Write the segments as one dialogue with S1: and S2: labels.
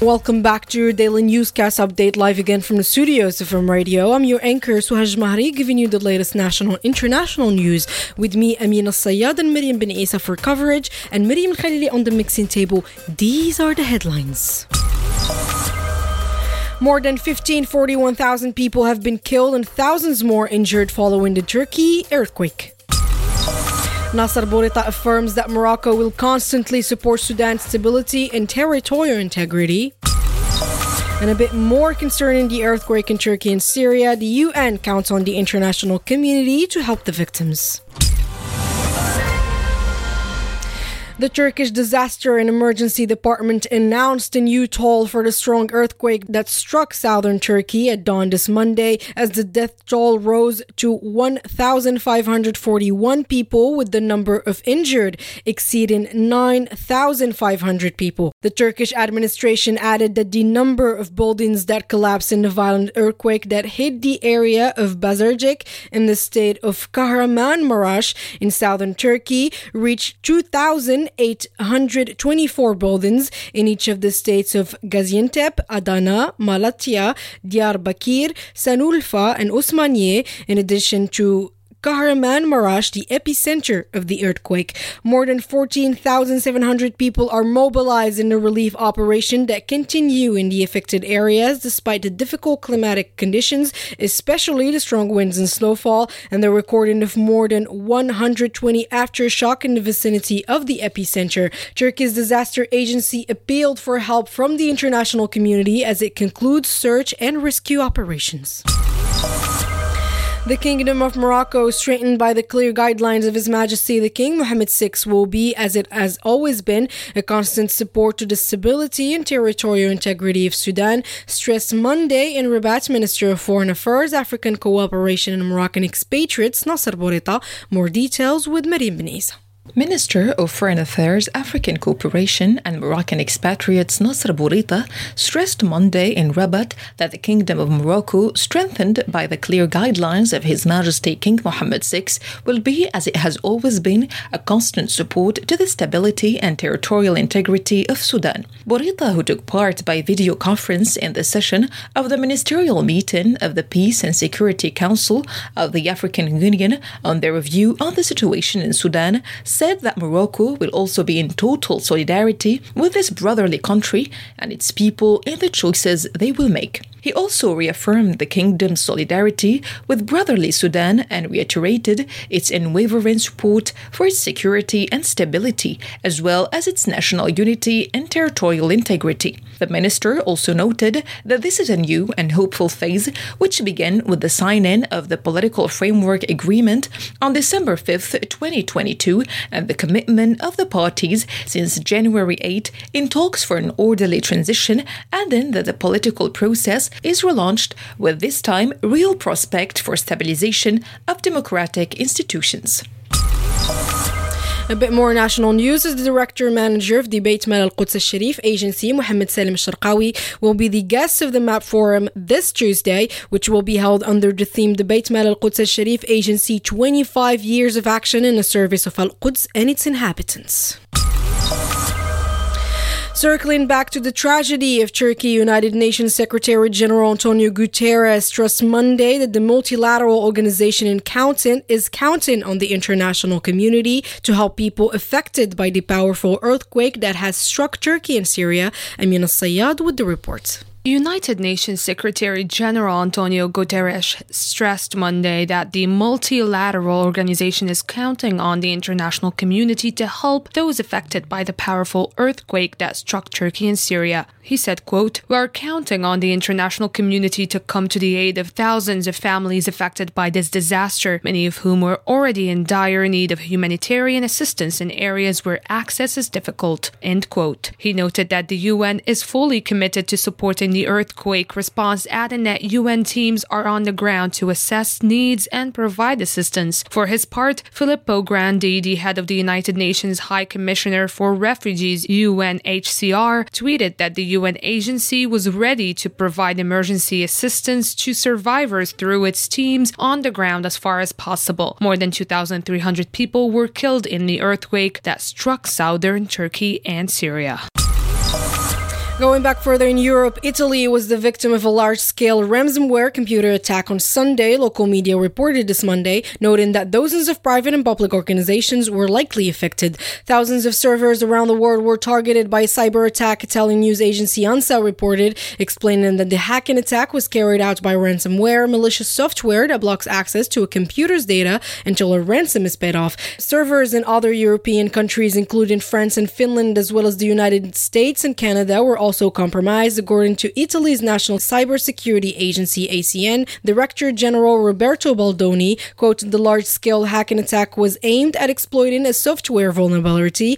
S1: Welcome back to your daily newscast update live again from the studios of FM Radio. I'm your anchor Suhaj Mahri giving you the latest national and international news with me Amina Sayad and Miriam bin Isa for coverage and Miriam Khalili on the mixing table. These are the headlines. More than 15, 41,000 people have been killed and thousands more injured following the Turkey earthquake. Nasser Bourita affirms that Morocco will constantly support Sudan's stability and territorial integrity. And a bit more concerning the earthquake in Turkey and Syria, the UN counts on the international community to help the victims. The Turkish Disaster and Emergency Department announced a new toll for the strong earthquake that struck southern Turkey at dawn this Monday as the death toll rose to 1,541 people, with the number of injured exceeding 9,500 people. The Turkish administration added that the number of buildings that collapsed in the violent earthquake that hit the area of Bazarcik in the state of Kahramanmaraş in southern Turkey reached 2,000. 824 buildings in each of the states of Gaziantep, Adana, Malatya, Diyarbakir, Sanulfa, and Osmaniye, in addition to Kahramanmaraş, the epicenter of the earthquake. More than 14,700 people are mobilized in the relief operation that continue in the affected areas despite the difficult climatic conditions, especially the strong winds and snowfall, and the recording of more than 120 aftershock in the vicinity of the epicenter. Turkey's disaster agency appealed for help from the international community as it concludes search and rescue operations. The Kingdom of Morocco, straightened by the clear guidelines of His Majesty the King Mohammed VI, will be, as it has always been, a constant support to the stability and territorial integrity of Sudan, stressed Monday in Rabat Minister of Foreign Affairs, African Cooperation, and Moroccan expatriates Nasser Bourita. More details with Mariam Beniza.
S2: Minister of Foreign Affairs, African Cooperation and Moroccan expatriates Nasser Bourita stressed Monday in Rabat that the Kingdom of Morocco, strengthened by the clear guidelines of His Majesty King Mohammed VI, will be, as it has always been, a constant support to the stability and territorial integrity of Sudan. Bourita, who took part by video conference in the session of the ministerial meeting of the Peace and Security Council of the African Union on their review of the situation in Sudan, said that Morocco will also be in total solidarity with this brotherly country and its people in the choices they will make. He also reaffirmed the kingdom's solidarity with brotherly Sudan and reiterated its unwavering support for its security and stability, as well as its national unity and territorial integrity. The minister also noted that this is a new and hopeful phase, which began with the signing of the political framework agreement on December 5, 2022, and the commitment of the parties since January 8 in talks for an orderly transition, adding that the political process is relaunched with this time real prospect for stabilization of democratic institutions.
S1: A bit more national news as the director manager of the Beit Mal Al Quds Al Sharif agency, Mohammed Salim Sharqawi, will be the guest of the MAP Forum this Tuesday, which will be held under the theme The Beit Mal Al Quds Al Sharif Agency 25 Years of Action in the Service of Al Quds and its Inhabitants. Circling back to the tragedy of Turkey, United Nations Secretary General Antonio Guterres stressed Monday that the multilateral organization in counting is counting on the international community to help people affected by the powerful earthquake that has struck Turkey and Syria. Amina Sayyad with the report.
S3: United Nations Secretary General Antonio Guterres stressed Monday that the multilateral organization is counting on the international community to help those affected by the powerful earthquake that struck Turkey and Syria. He said, quote, We are counting on the international community to come to the aid of thousands of families affected by this disaster, many of whom were already in dire need of humanitarian assistance in areas where access is difficult. End quote. He noted that the UN is fully committed to supporting the earthquake response, adding that UN teams are on the ground to assess needs and provide assistance. For his part, Filippo Grandi, the head of the United Nations High Commissioner for Refugees, UNHCR, tweeted that the UN agency was ready to provide emergency assistance to survivors through its teams on the ground as far as possible. More than 2,300 people were killed in the earthquake that struck southern Turkey and Syria.
S1: Going back further in Europe, Italy was the victim of a large scale ransomware computer attack on Sunday, local media reported this Monday, noting that dozens of private and public organizations were likely affected. Thousands of servers around the world were targeted by a cyber attack, Italian news agency ANSA reported, explaining that the hacking attack was carried out by ransomware, malicious software that blocks access to a computer's data until a ransom is paid off. Servers in other European countries, including France and Finland, as well as the United States and Canada, were also also compromised, according to Italy's National Cybersecurity Agency ACN. Director General Roberto Baldoni, quote, the large-scale hacking attack was aimed at exploiting a software vulnerability.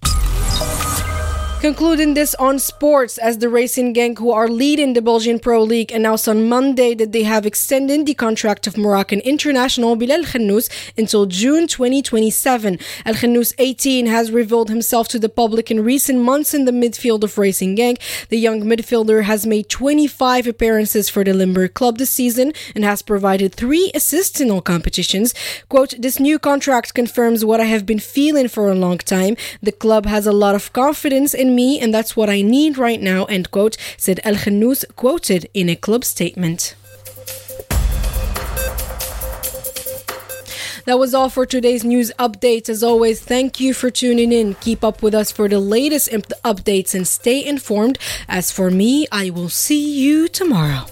S1: Concluding this on sports, as the racing Genk who are leading the Belgian Pro League announced on Monday that they have extended the contract of Moroccan international Bilal Khannous until June 2027. El Khannous, 18, has revealed himself to the public in recent months in the midfield of Racing Genk. The young midfielder has made 25 appearances for the Limburg club this season and has provided three assists in all competitions. Quote, this new contract confirms what I have been feeling for a long time. The club has a lot of confidence in me, and that's what I need right now, end quote, said El Khannous, quoted in a club statement. That was all for today's news updates. As always, thank you for tuning in. Keep up with us for the latest imp- updates and stay informed. As for me, I will see you tomorrow.